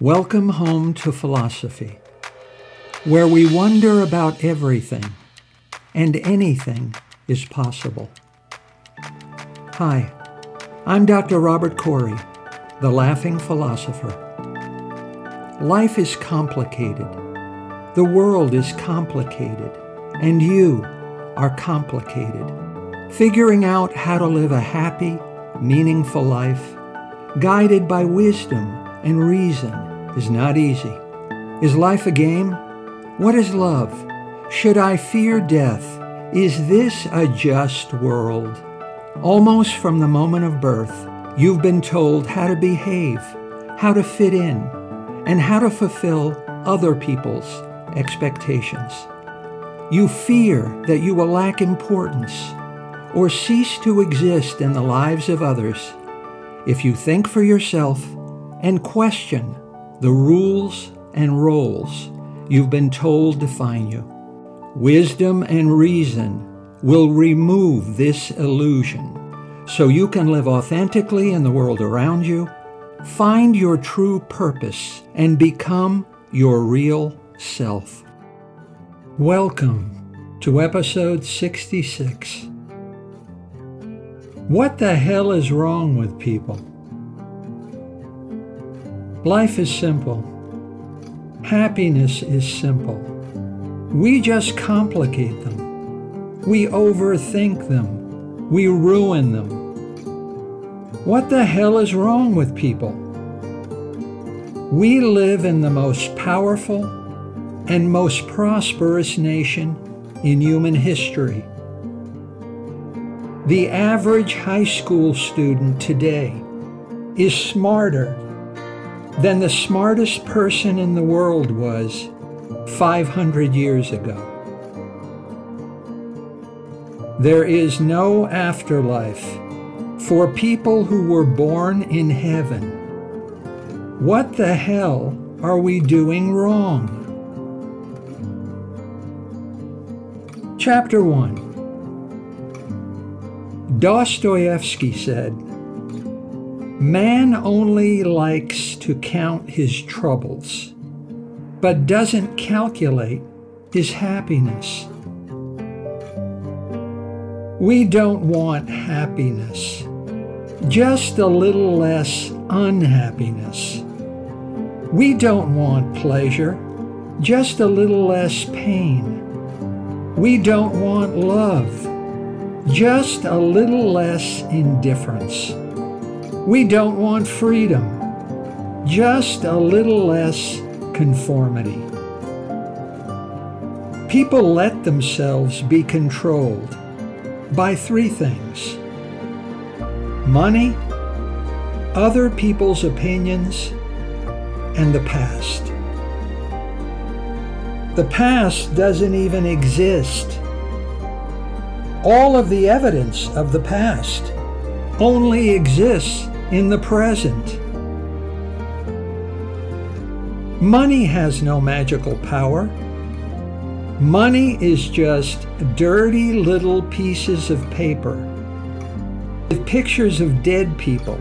Welcome home to philosophy, where we wonder about everything and anything is possible. Hi, I'm Dr. Robert Corey, the laughing philosopher. Life is complicated. The world is complicated. And you are complicated. Figuring out how to live a happy, meaningful life, guided by wisdom and reason is not easy. Is life a game? What is love? Should I fear death? Is this a just world? Almost from the moment of birth, you've been told how to behave, how to fit in, and how to fulfill other people's expectations. You fear that you will lack importance or cease to exist in the lives of others if you think for yourself and question the rules and roles you've been told define you. Wisdom and reason will remove this illusion so you can live authentically in the world around you, find your true purpose, and become your real self. Welcome to episode 66. What the hell is wrong with people? Life is simple. Happiness is simple. We just complicate them. We overthink them. We ruin them. What the hell is wrong with people? We live in the most powerful and most prosperous nation in human history. The average high school student today is smarter than the smartest person in the world was 500 years ago. There is no afterlife for people who were born in heaven. What the hell are we doing wrong? Chapter 1 Dostoevsky said, Man only likes to count his troubles, but doesn't calculate his happiness. We don't want happiness, just a little less unhappiness. We don't want pleasure, just a little less pain. We don't want love, just a little less indifference. We don't want freedom, just a little less conformity. People let themselves be controlled by three things money, other people's opinions, and the past. The past doesn't even exist. All of the evidence of the past only exists in the present. Money has no magical power. Money is just dirty little pieces of paper with pictures of dead people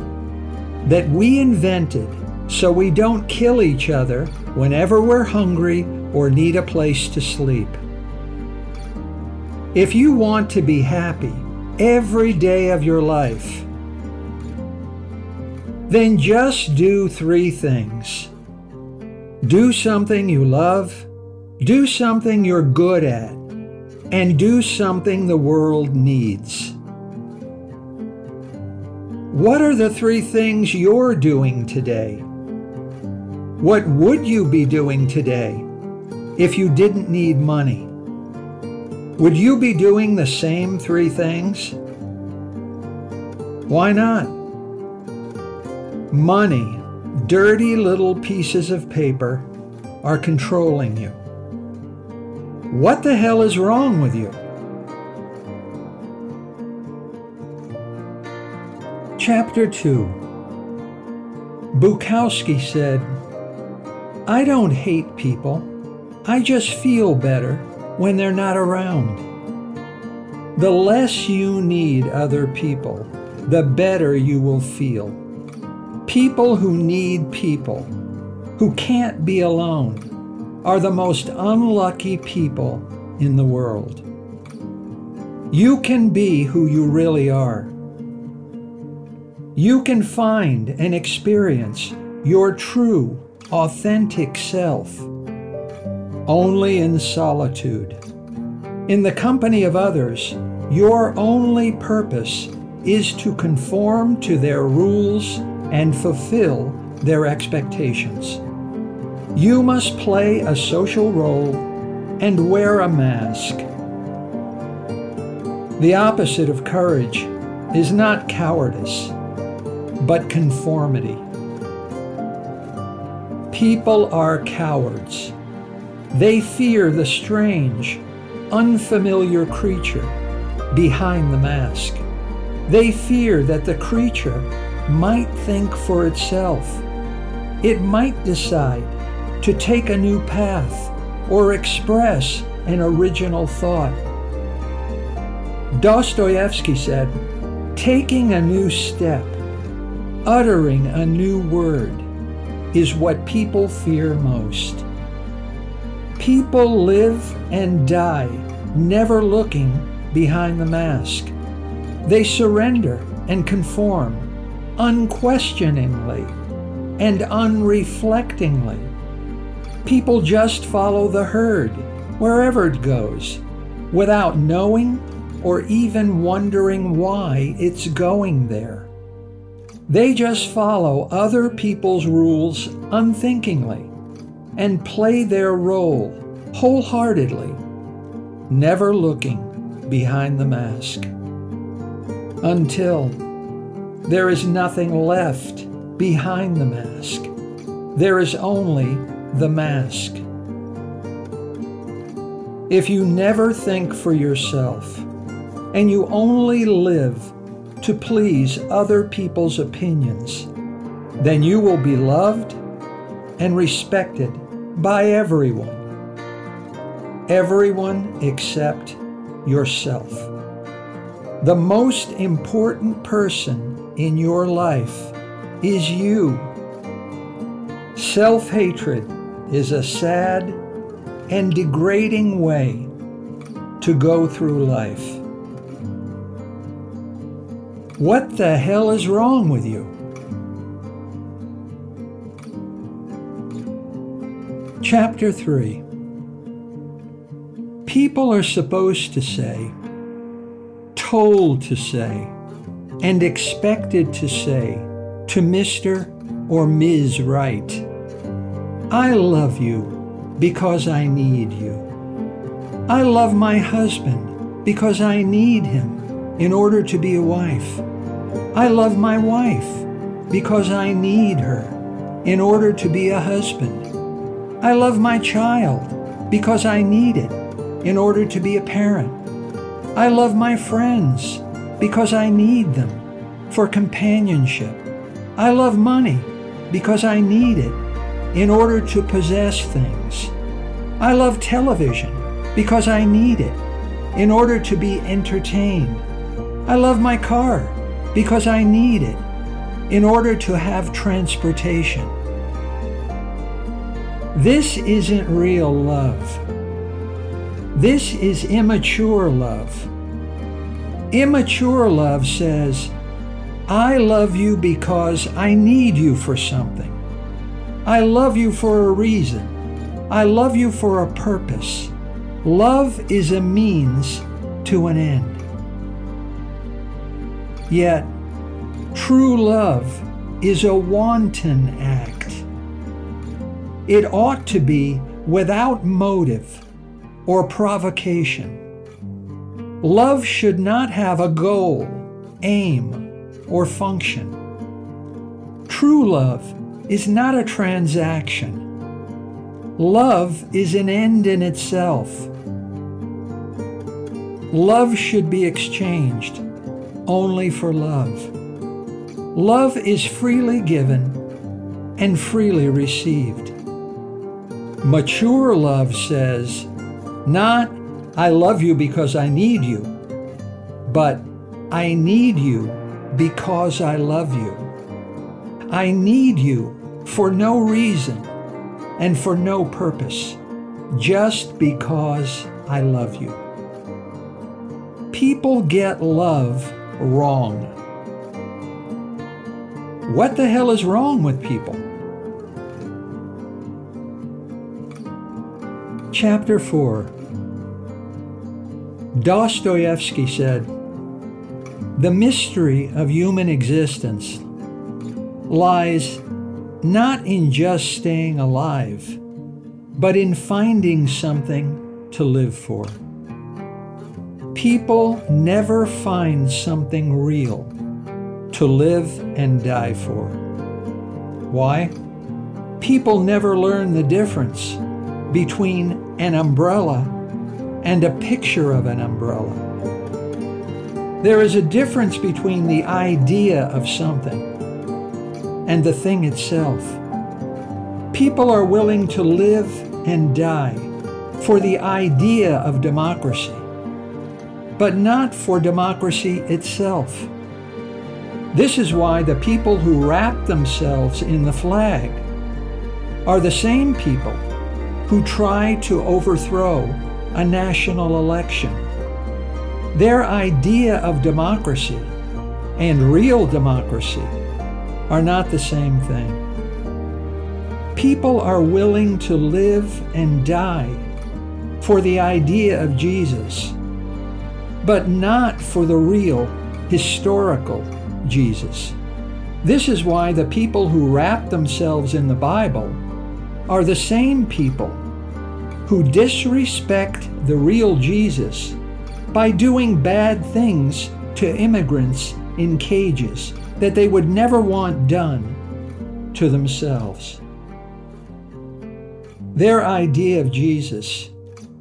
that we invented so we don't kill each other whenever we're hungry or need a place to sleep. If you want to be happy every day of your life, then just do three things. Do something you love, do something you're good at, and do something the world needs. What are the three things you're doing today? What would you be doing today if you didn't need money? Would you be doing the same three things? Why not? Money, dirty little pieces of paper, are controlling you. What the hell is wrong with you? Chapter 2 Bukowski said, I don't hate people. I just feel better when they're not around. The less you need other people, the better you will feel. People who need people who can't be alone are the most unlucky people in the world. You can be who you really are. You can find and experience your true, authentic self only in solitude. In the company of others, your only purpose is to conform to their rules and fulfill their expectations. You must play a social role and wear a mask. The opposite of courage is not cowardice, but conformity. People are cowards. They fear the strange, unfamiliar creature behind the mask. They fear that the creature might think for itself. It might decide to take a new path or express an original thought. Dostoevsky said, taking a new step, uttering a new word, is what people fear most. People live and die never looking behind the mask. They surrender and conform unquestioningly and unreflectingly. People just follow the herd wherever it goes without knowing or even wondering why it's going there. They just follow other people's rules unthinkingly and play their role wholeheartedly, never looking behind the mask. Until there is nothing left behind the mask. There is only the mask. If you never think for yourself and you only live to please other people's opinions, then you will be loved and respected by everyone. Everyone except yourself. The most important person in your life is you. Self hatred is a sad and degrading way to go through life. What the hell is wrong with you? Chapter 3 People are supposed to say, told to say, and expected to say to Mr. or Ms. Wright, I love you because I need you. I love my husband because I need him in order to be a wife. I love my wife because I need her in order to be a husband. I love my child because I need it in order to be a parent. I love my friends because I need them for companionship. I love money because I need it in order to possess things. I love television because I need it in order to be entertained. I love my car because I need it in order to have transportation. This isn't real love. This is immature love. Immature love says, I love you because I need you for something. I love you for a reason. I love you for a purpose. Love is a means to an end. Yet, true love is a wanton act. It ought to be without motive or provocation. Love should not have a goal, aim, or function. True love is not a transaction. Love is an end in itself. Love should be exchanged only for love. Love is freely given and freely received. Mature love says, not, I love you because I need you, but I need you because I love you. I need you for no reason and for no purpose, just because I love you. People get love wrong. What the hell is wrong with people? Chapter 4 Dostoevsky said, The mystery of human existence lies not in just staying alive, but in finding something to live for. People never find something real to live and die for. Why? People never learn the difference between an umbrella and a picture of an umbrella. There is a difference between the idea of something and the thing itself. People are willing to live and die for the idea of democracy, but not for democracy itself. This is why the people who wrap themselves in the flag are the same people who try to overthrow a national election. Their idea of democracy and real democracy are not the same thing. People are willing to live and die for the idea of Jesus, but not for the real, historical Jesus. This is why the people who wrap themselves in the Bible are the same people who disrespect the real Jesus by doing bad things to immigrants in cages that they would never want done to themselves. Their idea of Jesus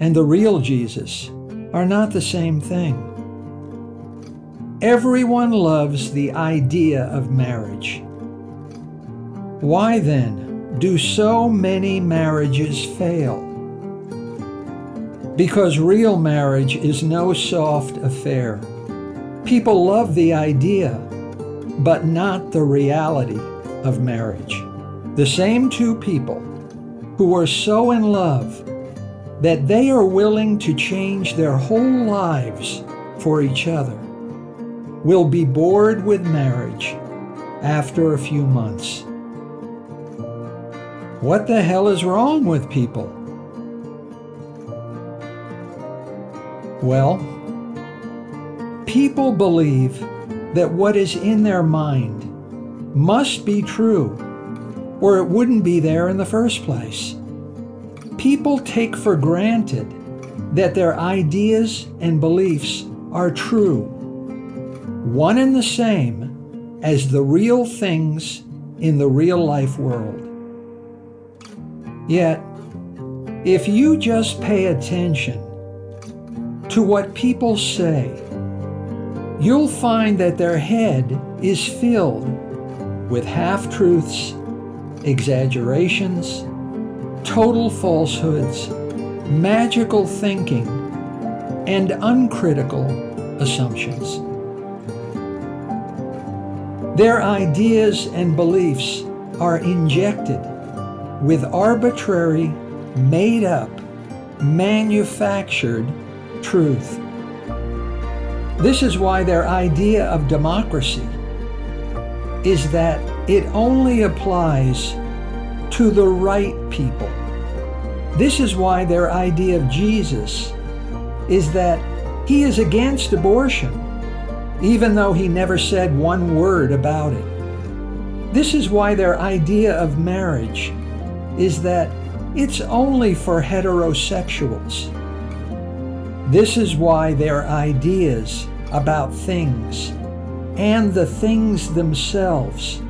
and the real Jesus are not the same thing. Everyone loves the idea of marriage. Why then do so many marriages fail? Because real marriage is no soft affair. People love the idea, but not the reality of marriage. The same two people who are so in love that they are willing to change their whole lives for each other will be bored with marriage after a few months. What the hell is wrong with people? Well, people believe that what is in their mind must be true, or it wouldn't be there in the first place. People take for granted that their ideas and beliefs are true one and the same as the real things in the real life world. Yet, if you just pay attention to what people say, you'll find that their head is filled with half truths, exaggerations, total falsehoods, magical thinking, and uncritical assumptions. Their ideas and beliefs are injected with arbitrary, made up, manufactured truth. This is why their idea of democracy is that it only applies to the right people. This is why their idea of Jesus is that he is against abortion even though he never said one word about it. This is why their idea of marriage is that it's only for heterosexuals. This is why their ideas about things and the things themselves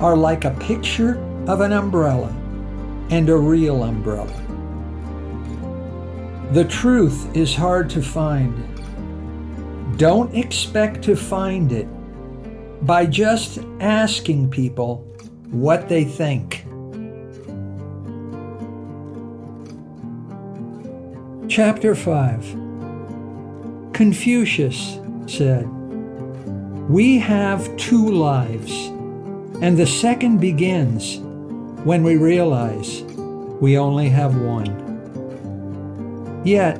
are like a picture of an umbrella and a real umbrella. The truth is hard to find don't expect to find it by just asking people what they think. Chapter 5 Confucius said, We have two lives, and the second begins when we realize we only have one. Yet,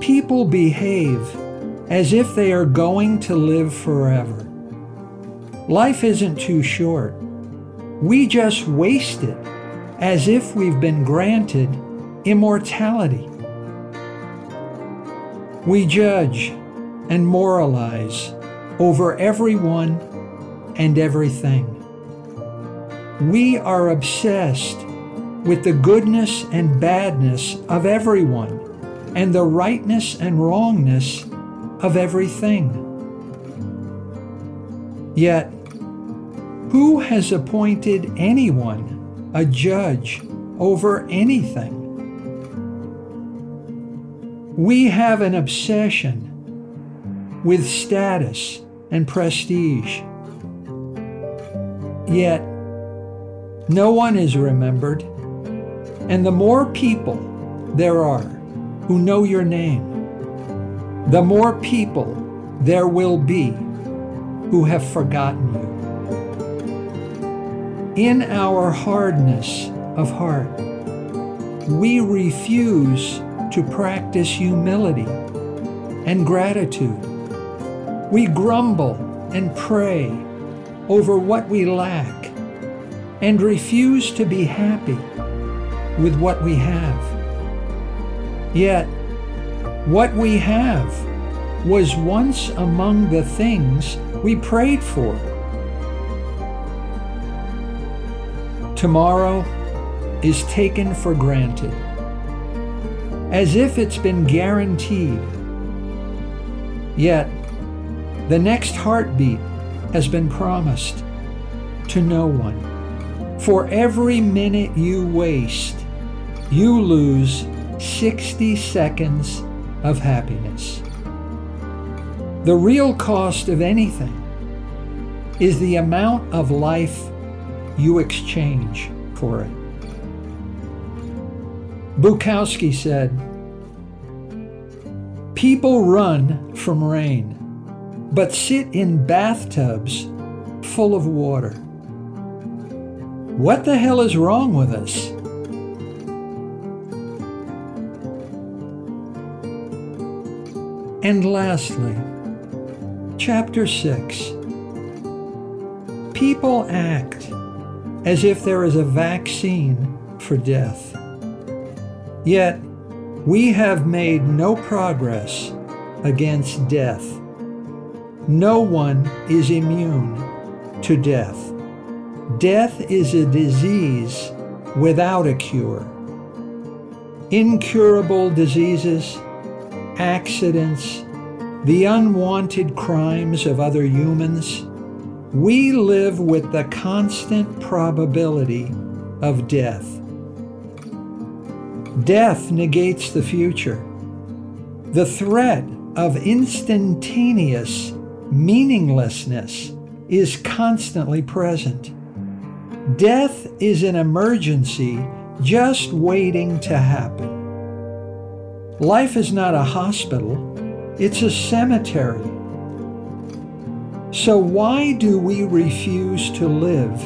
people behave as if they are going to live forever. Life isn't too short. We just waste it as if we've been granted immortality. We judge and moralize over everyone and everything. We are obsessed with the goodness and badness of everyone and the rightness and wrongness of everything. Yet, who has appointed anyone a judge over anything? We have an obsession with status and prestige. Yet, no one is remembered, and the more people there are who know your name, the more people there will be who have forgotten you. In our hardness of heart, we refuse to practice humility and gratitude. We grumble and pray over what we lack and refuse to be happy with what we have. Yet, what we have was once among the things we prayed for. Tomorrow is taken for granted as if it's been guaranteed. Yet, the next heartbeat has been promised to no one. For every minute you waste, you lose 60 seconds of happiness. The real cost of anything is the amount of life you exchange for it. Bukowski said, People run from rain, but sit in bathtubs full of water. What the hell is wrong with us? And lastly, chapter 6. People act as if there is a vaccine for death. Yet, we have made no progress against death. No one is immune to death. Death is a disease without a cure. Incurable diseases, accidents, the unwanted crimes of other humans, we live with the constant probability of death. Death negates the future. The threat of instantaneous meaninglessness is constantly present. Death is an emergency just waiting to happen. Life is not a hospital, it's a cemetery. So, why do we refuse to live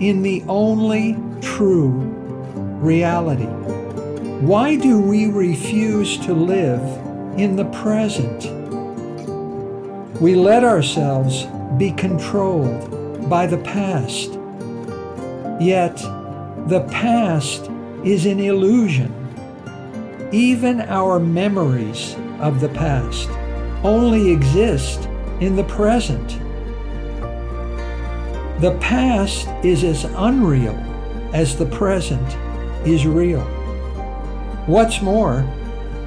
in the only true reality? Why do we refuse to live in the present? We let ourselves be controlled by the past. Yet, the past is an illusion. Even our memories of the past only exist in the present. The past is as unreal as the present is real. What's more,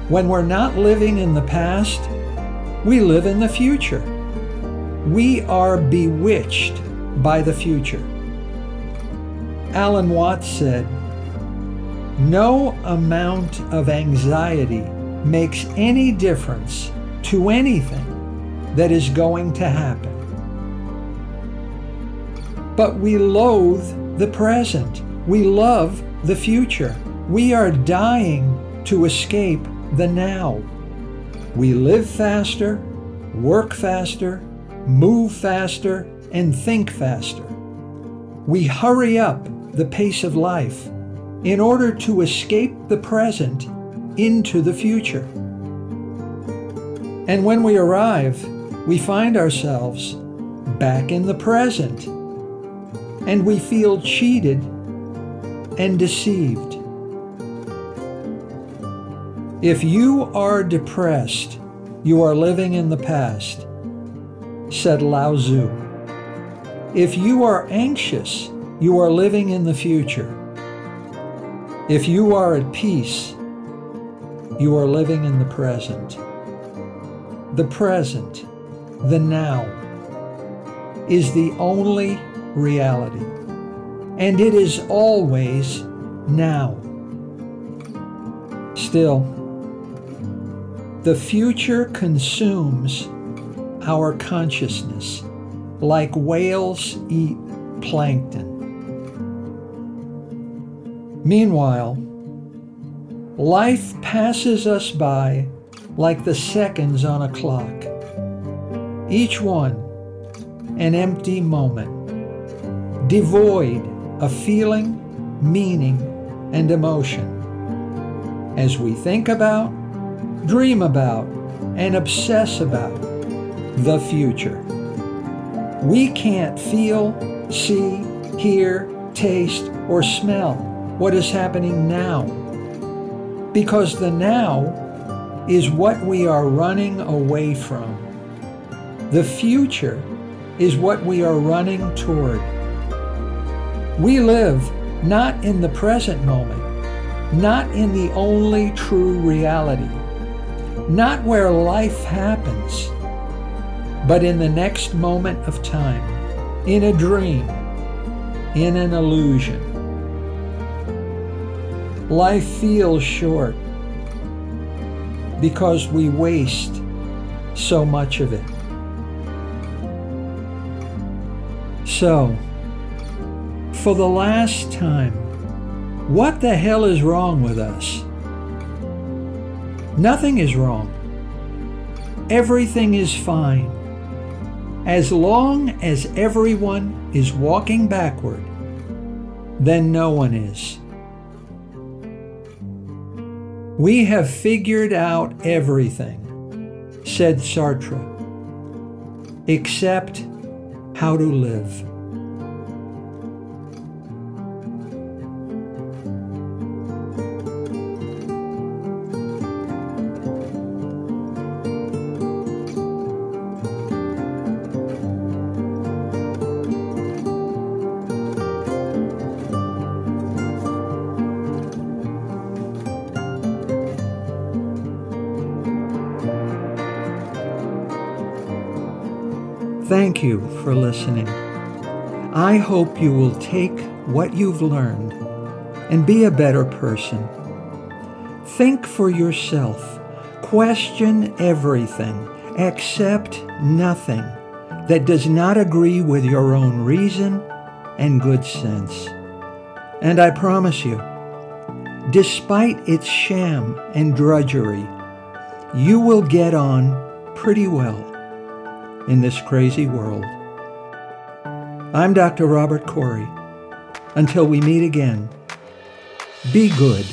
when we're not living in the past, we live in the future. We are bewitched by the future. Alan Watts said, No amount of anxiety makes any difference to anything that is going to happen. But we loathe the present. We love the future. We are dying to escape the now. We live faster, work faster, move faster, and think faster. We hurry up the pace of life in order to escape the present into the future. And when we arrive, we find ourselves back in the present, and we feel cheated and deceived. If you are depressed, you are living in the past, said Lao Tzu. If you are anxious, you are living in the future. If you are at peace, you are living in the present. The present, the now, is the only reality. And it is always now. Still, the future consumes our consciousness like whales eat plankton. Meanwhile, life passes us by like the seconds on a clock, each one an empty moment, devoid of feeling, meaning, and emotion. As we think about, dream about, and obsess about the future. We can't feel, see, hear, taste, or smell what is happening now. Because the now is what we are running away from. The future is what we are running toward. We live not in the present moment, not in the only true reality, not where life happens, but in the next moment of time, in a dream, in an illusion. Life feels short because we waste so much of it. So, for the last time, what the hell is wrong with us? Nothing is wrong. Everything is fine. As long as everyone is walking backward, then no one is. We have figured out everything, said Sartre, except how to live. Thank you for listening. I hope you will take what you've learned and be a better person. Think for yourself. Question everything. Accept nothing that does not agree with your own reason and good sense. And I promise you, despite its sham and drudgery, you will get on pretty well in this crazy world. I'm Dr. Robert Corey. Until we meet again, be good.